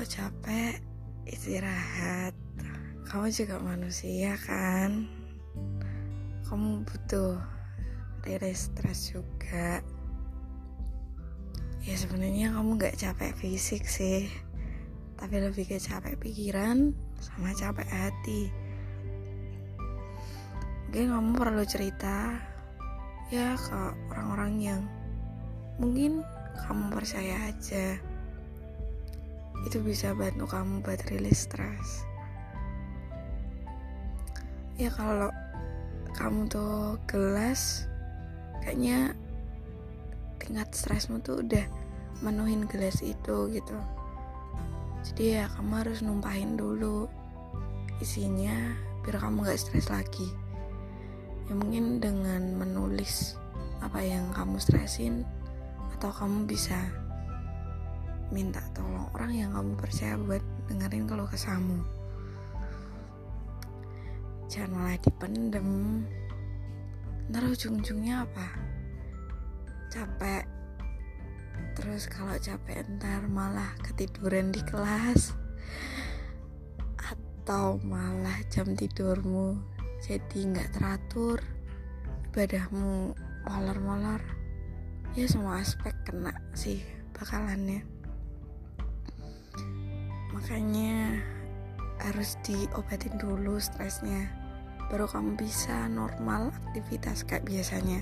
kalau capek istirahat. Kamu juga manusia kan? Kamu butuh rilis stres juga. Ya sebenarnya kamu gak capek fisik sih. Tapi lebih ke capek pikiran sama capek hati. Mungkin kamu perlu cerita ya ke orang-orang yang mungkin kamu percaya aja itu bisa bantu kamu buat rilis stres ya kalau kamu tuh gelas kayaknya tingkat stresmu tuh udah menuhin gelas itu gitu. Jadi ya kamu harus numpahin dulu isinya biar kamu gak stres lagi. Ya mungkin dengan menulis apa yang kamu stresin atau kamu bisa minta tolong orang yang kamu percaya buat dengerin keluh kesahmu. Jangan malah dipendem. Ntar ujung-ujungnya apa? Capek. Terus kalau capek ntar malah ketiduran di kelas. Atau malah jam tidurmu jadi nggak teratur. Ibadahmu molor-molor. Ya semua aspek kena sih bakalannya makanya harus diobatin dulu stresnya baru kamu bisa normal aktivitas kayak biasanya